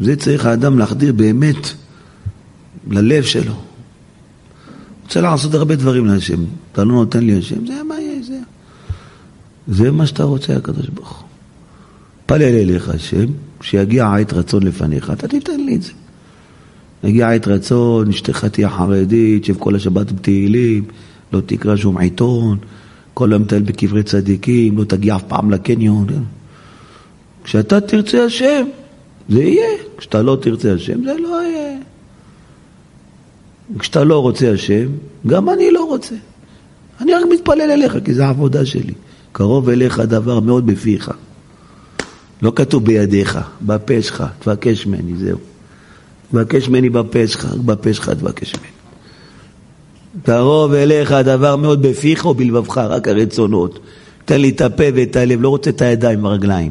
זה צריך האדם להחדיר באמת ללב שלו. רוצה לעשות הרבה דברים להשם, אתה לא נותן לי השם, זה מה יהיה, זה. זה מה שאתה רוצה, הקדוש ברוך הוא. פלל אליך השם, כשיגיע עת רצון לפניך, אתה תיתן לי את זה. יגיע עת רצון, אשתך תהיה חרדית, שב כל השבת בתהילים, לא תקרא שום עיתון, כל היום מטייל בקברי צדיקים, לא תגיע אף פעם לקניון. כשאתה תרצה השם, זה יהיה. כשאתה לא תרצה השם, זה לא יהיה. וכשאתה לא רוצה השם, גם אני לא רוצה. אני רק מתפלל אליך, כי זו העבודה שלי. קרוב אליך דבר מאוד בפיך. לא כתוב בידיך, בפה שלך, תבקש ממני, זהו. תבקש ממני בפה שלך, בפה שלך תבקש ממני. קרוב אליך הדבר מאוד בפיך או בלבבך, רק הרצונות. תן לי את הפה ואת הלב, לא רוצה את הידיים והרגליים.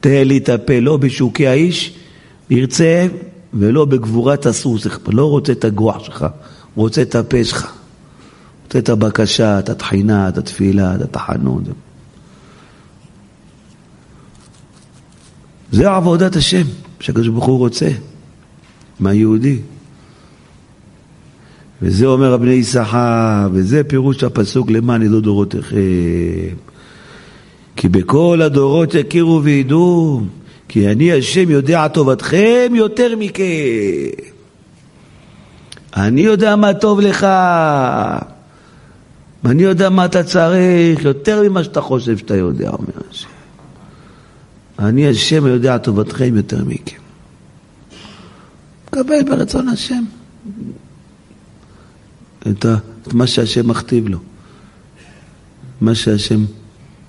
תן לי את הפה, לא בשוקי האיש, ירצה, ולא בגבורת הסוס, לא רוצה את הגוח שלך, רוצה את הפה שלך. רוצה את הבקשה, את התחינה, את התפילה, את התחנון. זה עבודת השם, שהקדוש ברוך הוא רוצה, מהיהודי. וזה אומר הבני יששכר, וזה פירוש הפסוק למען ידעו דורותיכם. כי בכל הדורות יכירו וידעו, כי אני השם יודע טובתכם יותר מכם. אני יודע מה טוב לך, ואני יודע מה אתה צריך, יותר ממה שאתה חושב שאתה יודע, אומר השם. אני השם יודע טובתכם יותר מכם. קבל ברצון השם את, ה, את מה שהשם מכתיב לו, מה שהשם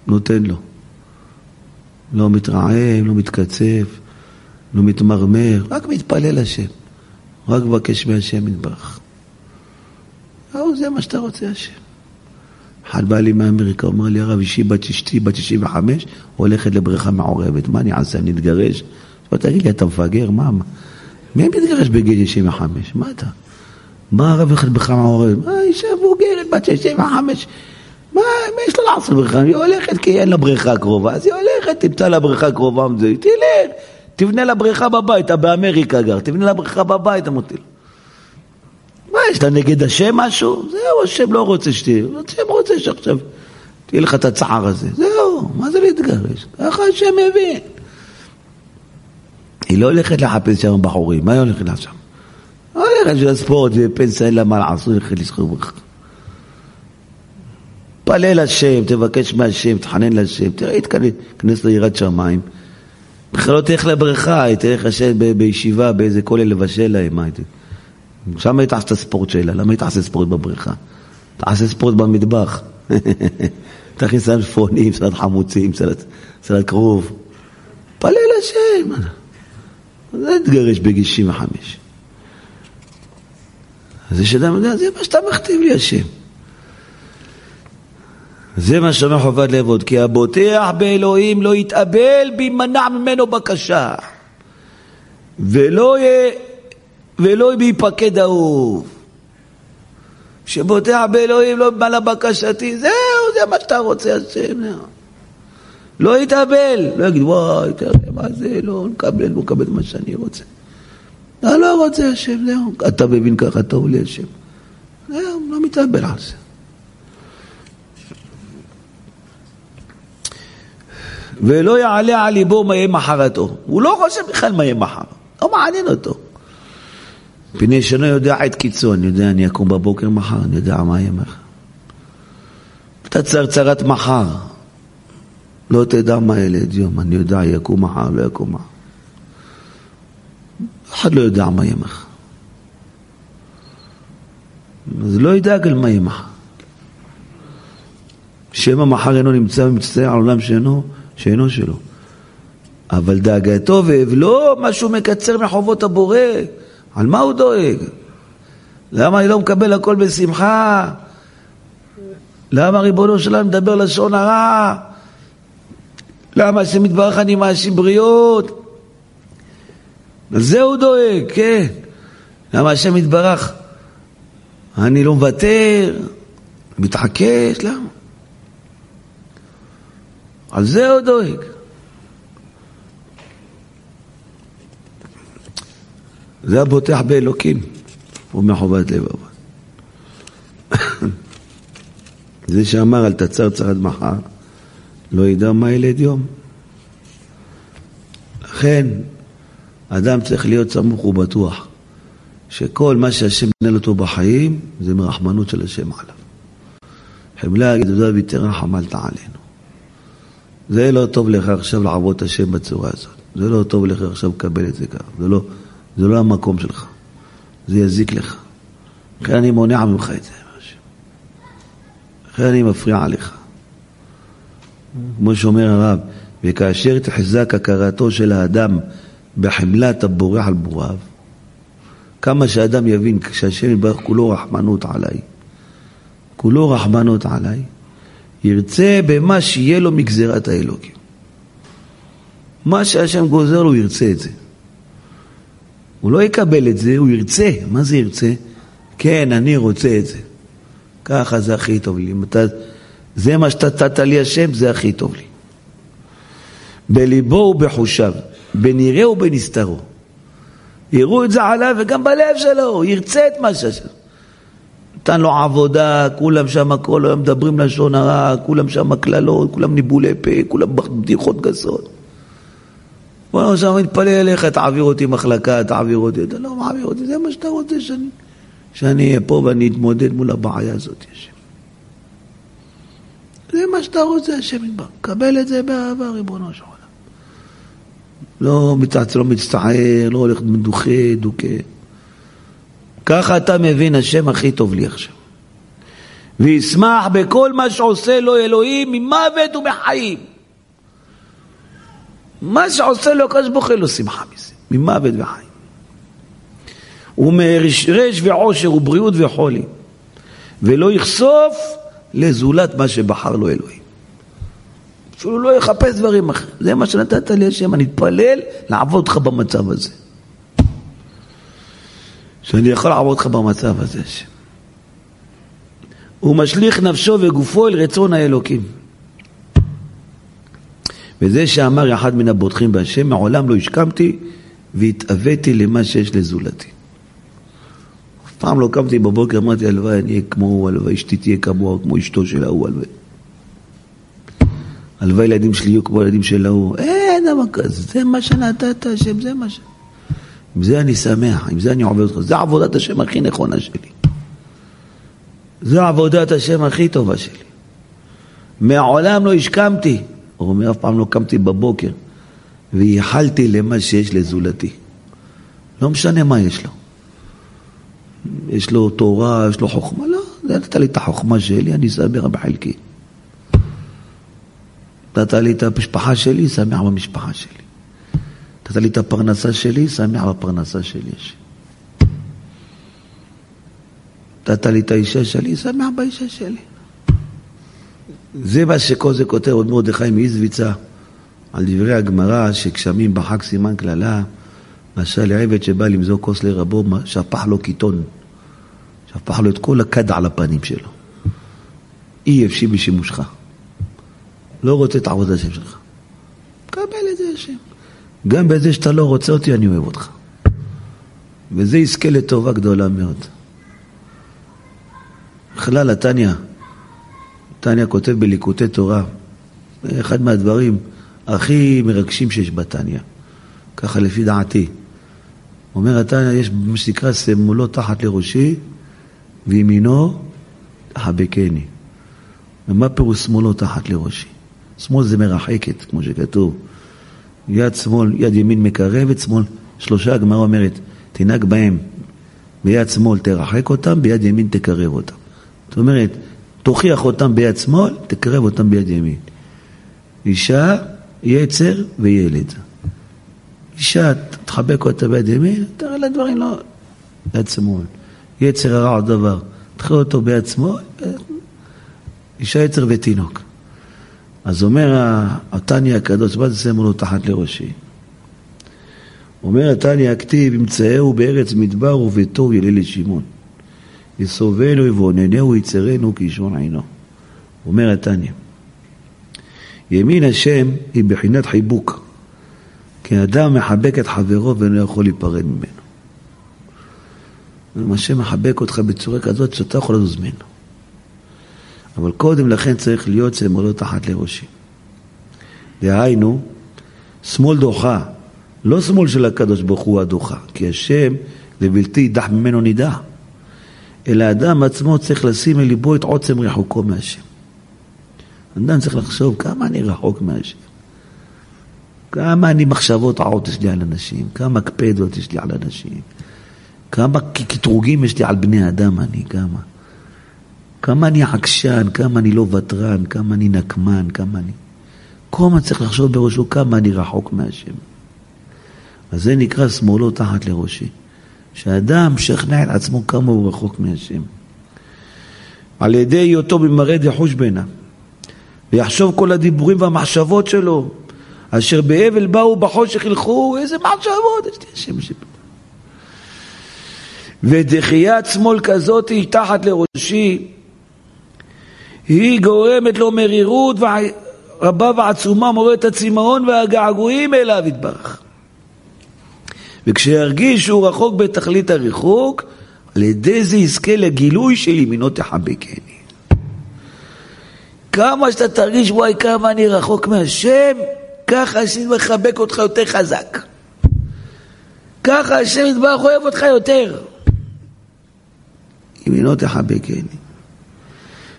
נותן לו. לא מתרעם, לא מתקצב, לא מתמרמר, רק מתפלל השם. רק מבקש מהשם יתברך. זה מה שאתה רוצה, השם. אחד בא לי מאמריקה, אומר לי, הרב, אישי בת אשתי, בת 65, הולכת לבריכה מעורבת. מה אני אעשה, אני אתגרש? תגיד לי, אתה מפגר? מה? מי מתגרש בגיל 65? מה אתה? מה הרב לבריכה מעורבת? מה, אישה מבוגרת, בת 65. מה, מה יש לה לעשות בריכה? היא הולכת כי אין לה בריכה קרובה, אז היא הולכת, תמצא לה בריכה קרובה, תלך. תבנה לה בריכה בבית, אתה באמריקה גר, תבנה לה בריכה בבית, אמרתי לו. מה, יש לה נגד השם משהו? זהו, השם לא רוצה שתהיה, השם רוצה שעכשיו תהיה לך את הצער הזה. זהו, מה זה להתגרש? ככה השם מבין. היא לא הולכת לחפש שם בחורים, מה היא הולכת לשם? היא הולכת של הספורט ופנסיה, אין לה מה לעשות, היא הולכת לזכור בריכה. תפלל השם, תבקש מהשם, תחנן להשם, תראה, תיכנס ליראת שמיים. בכלל לא תלך לבריכה, היא תלך לשבת בישיבה באיזה כולל לבשל להם? שם היא תעשה את הספורט שלה, למה היא תעשה ספורט בבריכה? תעשה ספורט במטבח. [LAUGHS] תכניס סלט פונים, סלט חמוצים, סלט כרוב. פלל השם. זה התגרש בגיל 65. זה שאדם יודע, זה מה שאתה מכתיב לי השם. זה מה שאומר חובת לעבוד, כי הבוטח באלוהים לא יתאבל בימנע ממנו בקשה, ולא, י... ולא ביפקד אהוב. שבוטח באלוהים לא מעלה בקשתי, זהו, זה מה שאתה רוצה, השם. לא יתאבל, לא יגיד, וואי, תראה מה זה, לא מקבל, לא מקבל מה שאני רוצה. אתה לא רוצה, השם, זהו. אתה מבין ככה, טוב לי, השם. זהו, לא מתאבל על זה. ולא יעלה על ליבו מה יהיה מחרתו. הוא לא חושב בכלל מה יהיה מחר, לא מעניין אותו. מפני שאינו יודע עת קיצון, אני יודע, אני אקום בבוקר מחר, אני יודע מה יהיה מחר. אתה צרצרת מחר, לא תדע מה ילד יום, אני יודע, יקום מחר, לא יקום מחר. אחד לא יודע מה יהיה מחר. אז לא ידאג על מה יהיה מחר. שמא מחר אינו נמצא ומצטער על עולם שאינו שאינו שלו. אבל דאגתו ואבלו, מה שהוא מקצר מחובות הבורא, על מה הוא דואג? למה אני לא מקבל הכל בשמחה? למה ריבונו שלנו מדבר לשון הרע? למה השם יתברך אני מאשים בריות? על זה הוא דואג, כן. למה השם יתברך אני לא מוותר, מתעקש, למה? על זה הוא דואג. זה הבוטח באלוקים, הוא מחובת לב [LAUGHS] זה שאמר אל תצר צרת מחר, לא ידע מה ילד יום. לכן, אדם צריך להיות סמוך ובטוח שכל מה שהשם נתן אותו בחיים זה מרחמנות של השם עליו. חמלה גדולה ותרחם אל תעלינו. זה לא טוב לך עכשיו לעבוד את השם בצורה הזאת. זה לא טוב לך עכשיו לקבל את זה ככה. זה לא, זה לא המקום שלך. זה יזיק לך. לכן אני מונע ממך את זה. לכן אני מפריע לך. כמו שאומר הרב, וכאשר תחזק הכרתו של האדם בחמלת הבורח על בוריו, כמה שאדם יבין שהשם יברך כולו רחמנות עליי, כולו רחמנות עליי, ירצה במה שיהיה לו מגזירת האלוקים. מה שהשם גוזר לו, הוא ירצה את זה. הוא לא יקבל את זה, הוא ירצה. מה זה ירצה? כן, אני רוצה את זה. ככה זה הכי טוב לי. אתה, זה מה שאתה נתת לי השם, זה הכי טוב לי. בליבו ובחושיו, בנראה ובנסתרו. יראו את זה עליו וגם בלב שלו, הוא ירצה את מה שהשם. נתן לו עבודה, כולם שם כל היום מדברים לשון הרע, כולם שם קללות, כולם ניבולי פה, כולם בדיחות גסות. בוא עכשיו מתפלל אליך, תעביר אותי מחלקה, תעביר אותי, אתה לא מעביר אותי, זה מה שאתה רוצה שאני... אהיה פה ואני אתמודד מול הבעיה הזאת, השם. זה מה שאתה רוצה, השם ידבר. קבל את זה באהבה, ריבונו של עולם. לא, מצטער, לא מצטער, לא הולך מדוחה, דוכא. ככה אתה מבין, השם הכי טוב לי עכשיו. וישמח בכל מה שעושה לו אלוהים ממוות ומחיים. מה שעושה לו הקדוש ברוך הוא לו שמחה מזה, ממוות וחיים. ומרש ועושר ובריאות וחולי, ולא יחשוף לזולת מה שבחר לו אלוהים. אפילו לא יחפש דברים אחרים. זה מה שנתת לי השם, אני אתפלל לעבוד אותך במצב הזה. שאני יכול לעבוד אותך במצב הזה, השם. הוא משליך נפשו וגופו אל רצון האלוקים. וזה שאמר אחד מן הבוטחים בהשם, מעולם לא השכמתי והתאוויתי למה שיש לזולתי. פעם לא קמתי בבוקר, אמרתי, הלוואי אני אהיה כמו הוא, הלוואי אשתי תהיה כמוהו, כמו אשתו של ההוא, הלוואי. הלוואי ילדים שלי יהיו כמו הילדים של ההוא. אין דבר כזה, זה מה שנתת השם, זה מה ש... עם זה אני שמח, עם זה אני עובד אותך. זה עבודת השם הכי נכונה שלי. זו עבודת השם הכי טובה שלי. מעולם לא השכמתי, הוא אומר, אף פעם לא קמתי בבוקר וייחלתי למה שיש לזולתי. לא משנה מה יש לו. יש לו תורה, יש לו חוכמה, לא, נתת לי את החוכמה שלי, אני שמח בחלקי. נתת לי את המשפחה שלי, שמח במשפחה שלי. נתת לי את הפרנסה שלי, שמח בפרנסה שלי. נתת לי את האישה שלי, שמח באישה שלי. זה מה שכל זה כותב עוד מרדכי מאיזביצה על דברי הגמרא שגשמים בחג סימן קללה, משל לעבד שבא למזוג כוס לרבו, שפך לו קיטון, שפך לו את כל הכד על הפנים שלו. אי אפשי בשימושך. לא רוצה את עבודת השם שלך. קבל את זה השם. גם בזה שאתה לא רוצה אותי, אני אוהב אותך. וזה יזכה לטובה גדולה מאוד. בכלל, התניא, תניא כותב בליקוטי תורה, אחד מהדברים הכי מרגשים שיש בתניא, ככה לפי דעתי. אומר התניא, יש מה שנקרא שמאלו תחת לראשי וימינו תחבקני. ומה פירוש שמאלו תחת לראשי? שמאל זה מרחקת, כמו שכתוב. יד שמאל, יד ימין מקרבת, שמאל, שלושה הגמרא אומרת, תנהג בהם ביד שמאל תרחק אותם, ביד ימין תקרב אותם. זאת אומרת, תוכיח אותם ביד שמאל, תקרב אותם ביד ימין. אישה, יצר וילד. אישה, תחבק אותה ביד ימין, תראה לה דברים לא... ביד שמאל. יצר הרע עוד דבר, תחבק אותו ביד שמאל, אישה, יצר ותינוק. אז אומר התניא הקדוש, מה זה שמו לו תחת לראשי? אומר התניא הכתיב, ימצאהו בארץ מדבר וביתו ילה לשמעון. יסובנו יבוננהו יצרנו כאישון עינו. אומר התניא, ימין השם היא בחינת חיבוק, כי אדם מחבק את חברו ואינו יכול להיפרד ממנו. אם השם מחבק אותך בצורה כזאת שאתה יכול לזוז ממנו. אבל קודם לכן צריך להיות שמאלו תחת לראשי. דהיינו, שמאל דוחה, לא שמאל של הקדוש ברוך הוא הדוחה, כי השם זה בלתי יידח ממנו נידע. אלא האדם עצמו צריך לשים אל ליבו את עוצם רחוקו מהשם. אדם צריך לחשוב כמה אני רחוק מהשם. כמה אני מחשבות רעות יש לי על אנשים, כמה קפדות יש לי על אנשים, כמה קטרוגים יש לי על בני אדם אני, כמה. כמה אני עקשן, כמה אני לא ותרן, כמה אני נקמן, כמה אני... כל הזמן צריך לחשוב בראשו כמה אני רחוק מהשם. אז זה נקרא שמאלו תחת לראשי. שאדם משכנע את עצמו כמה הוא רחוק מהשם. על ידי היותו במראה דחוש בינה, ויחשוב כל הדיבורים והמחשבות שלו, אשר באבל באו בחושך ילכו, איזה מחשבות, יש לי השם שפה. ודחיית שמאל כזאת היא תחת לראשי, היא גורמת לו מרירות רבה ועצומה, מורדת הצמאון והגעגועים אליו יתברך. וכשירגיש שהוא רחוק בתכלית הריחוק, על ידי זה יזכה לגילוי של ימינו תחבקני. כמה שאתה תרגיש, וואי, כמה אני רחוק מהשם, ככה השם מחבק אותך יותר חזק. ככה השם יתברך אוהב אותך יותר. ימינו תחבקני.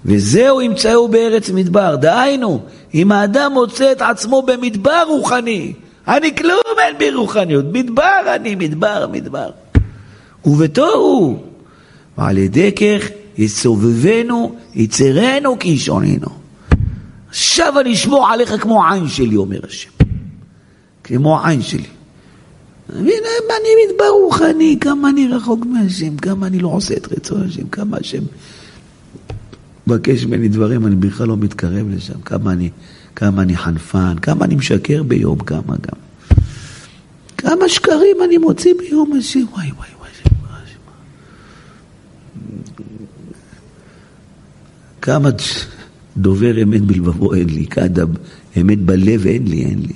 וזהו ימצאו בארץ מדבר. דהיינו, אם האדם מוצא את עצמו במדבר רוחני, אני כלום אין בי רוחניות, מדבר אני, מדבר, מדבר. ובתוהו, ועל ידי כך יסובבנו, יצרנו כישוננו. עכשיו אני אשמור עליך כמו עין שלי, אומר השם. כמו עין שלי. והנה, אני מדבר רוחני, כמה אני רחוק מהשם, כמה אני לא עושה את רצון השם, כמה השם מבקש ממני דברים, אני בכלל לא מתקרב לשם, כמה אני, כמה אני חנפן, כמה אני משקר ביום, כמה גם. כמה שקרים אני מוציא ביום השם, וואי וואי. כמה דובר אמת בלבבו אין לי, כמה אמת בלב אין לי, אין לי.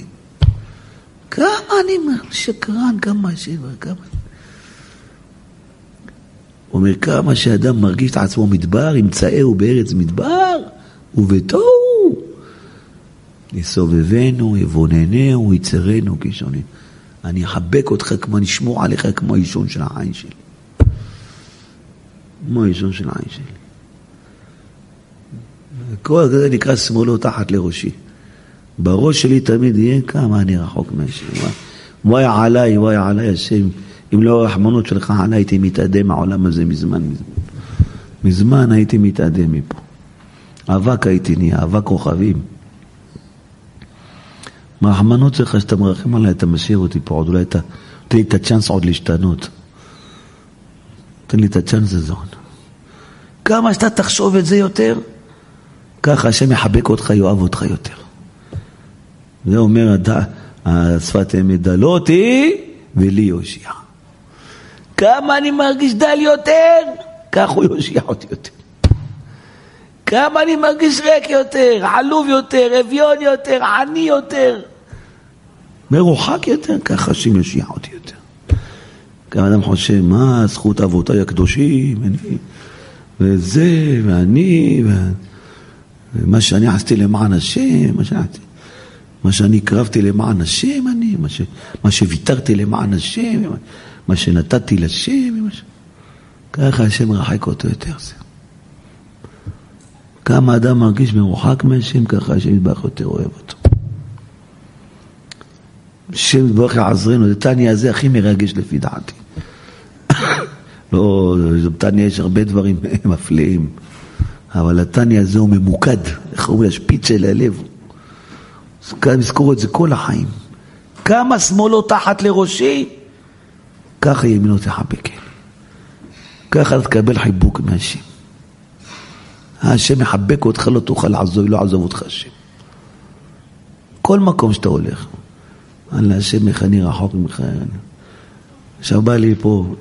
כמה אני שקרן, כמה שבע, כמה... הוא אומר, כמה שאדם מרגיש את עצמו מדבר, ימצאהו בארץ מדבר, ובתוהו. יסובבנו, יבוננהו, יצרנו כשונים. אני אחבק אותך כמו, אני אשמור עליך כמו האישון של העין שלי. כמו האישון של העין שלי. כל זה נקרא שמאלו תחת לראשי. בראש שלי תמיד יהיה כמה אני רחוק מהשם. וואי עליי, וואי עליי השם. אם לא הרחמנות שלך עליי הייתי מתאדה מהעולם הזה מזמן מזמן. מזמן הייתי מתאדה מפה. אבק הייתי נהיה, אבק כוכבים. מהרחמנות שלך שאתה מרחם עליי, אתה משאיר אותי פה עוד, אולי אתה תן לי את הצ'אנס עוד להשתנות. תן לי את הצ'אנס הזה עוד. כמה שאתה תחשוב את זה יותר, ככה השם יחבק אותך, יאהב אותך יותר. זה אומר השפת אמת, דלותי ולי יושיע. כמה אני מרגיש דל יותר, כך הוא יושיע אותי יותר. כמה אני מרגיש ריק יותר, עלוב יותר, אביון יותר, עני יותר, מרוחק יותר, ככה השם יושיע אותי יותר. גם אדם חושב, מה זכות אבותיי הקדושים, וזה, ואני, ומה שאני עשיתי למען השם, מה שאני, מה שאני הקרבתי למען השם, אני, מה, ש, מה שוויתרתי למען השם, מה שנתתי לשם, מה ש... ככה השם רחק אותו יותר. כמה אדם מרגיש מרוחק מהשם, ככה השם יתברך יותר אוהב אותו. השם יתברך יעזרנו, זה תניא הזה הכי מרגש לפי דעתי. [COUGHS] לא, בתניא יש הרבה דברים [LAUGHS] מפליאים, אבל התניא הזה הוא ממוקד, איך אומרים, השפיץ של הלב. נזכור את זה כל החיים. כמה שמאלו תחת לראשי, ככה ימינו תחבק. ככה תקבל חיבוק מהשם. השם יחבק אותך, לא תוכל לעזוב, לא עזוב אותך השם. כל מקום שאתה הולך. אללה השם, איך אני רחוק ממך. עכשיו בא לי פה,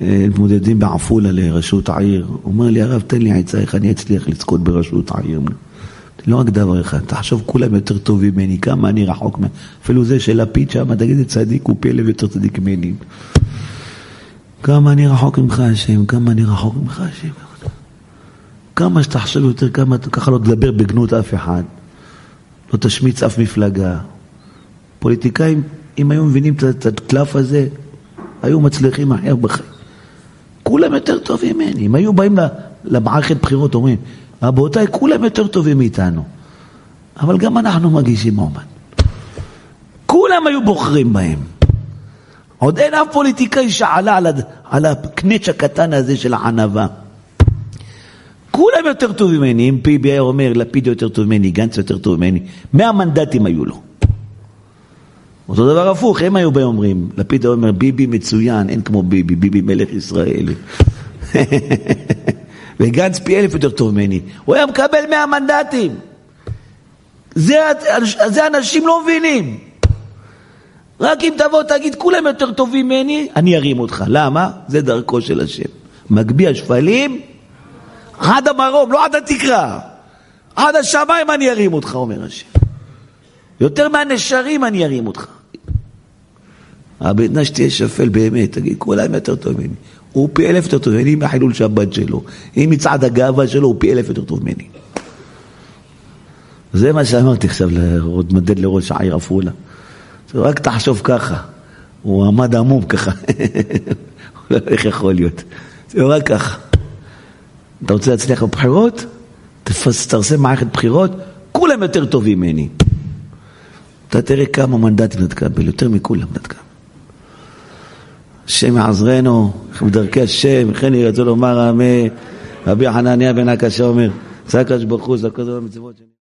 מתמודדים בעפולה לראשות העיר. הוא אומר לי, הרב, תן לי עצה איך אני אצליח לזכות בראשות העיר. לא רק דבר אחד, תחשוב כולם יותר טובים ממני, כמה אני רחוק מהם. אפילו זה של לפיד שם, תגיד, צדיק הוא פלא ויותר צדיק ממני. כמה אני רחוק ממך השם, כמה אני רחוק ממך השם. כמה שתחשוב יותר, כמה, ככה לא תדבר בגנות אף אחד. לא תשמיץ אף מפלגה. פוליטיקאים, אם היו מבינים את הקלף הזה, היו מצליחים אחר בחיים. כולם יותר טובים ממני. אם היו באים למערכת בחירות, אומרים, רבותיי, כולם יותר טובים מאיתנו. אבל גם אנחנו מגישים מועמד. כולם היו בוחרים בהם. עוד אין אף פוליטיקאי שעלה על, הד... על הקנץ' הקטן הזה של הענווה. כולם יותר טובים ממני, אם פיבי היה אומר, לפיד יותר טוב ממני, גנץ יותר טוב ממני, מאה מנדטים היו לו. אותו דבר הפוך, הם היו באים אומרים, לפיד היה אומר, ביבי מצוין, אין כמו ביבי, ביבי מלך ישראל. [LAUGHS] וגנץ פי אלף יותר טוב ממני. הוא היה מקבל מאה מנדטים. זה, זה אנשים לא מבינים. רק אם תבוא תגיד כולם יותר טובים ממני, אני ארים אותך. למה? זה דרכו של השם. מגביה שפלים עד המרום, לא עד התקרה. עד השמיים אני ארים אותך, אומר השם. יותר מהנשרים אני ארים אותך. הבן שתהיה שפל באמת, תגיד, כולם יותר טוב ממני. הוא פי אלף יותר טוב ממני מהחילול שבת שלו. אם מצעד הגאווה שלו, הוא פי אלף יותר טוב ממני. זה מה שאמרתי עכשיו, מדד לראש העיר עפולה. רק תחשוב ככה, הוא עמד עמום ככה. [LAUGHS] איך יכול להיות? זה רק ככה. אתה רוצה להצליח בבחירות? תפרסם מערכת בחירות, כולם יותר טובים ממני. אתה תראה כמה מנדטים אתה תקבל, יותר מכולם אתה תקבל. השם יעזרנו, בדרכי השם, וכן ירצו לומר אמן. רבי חנניה בן הקשה אומר, זה הקדוש ברוך הוא, זה ברוך הוא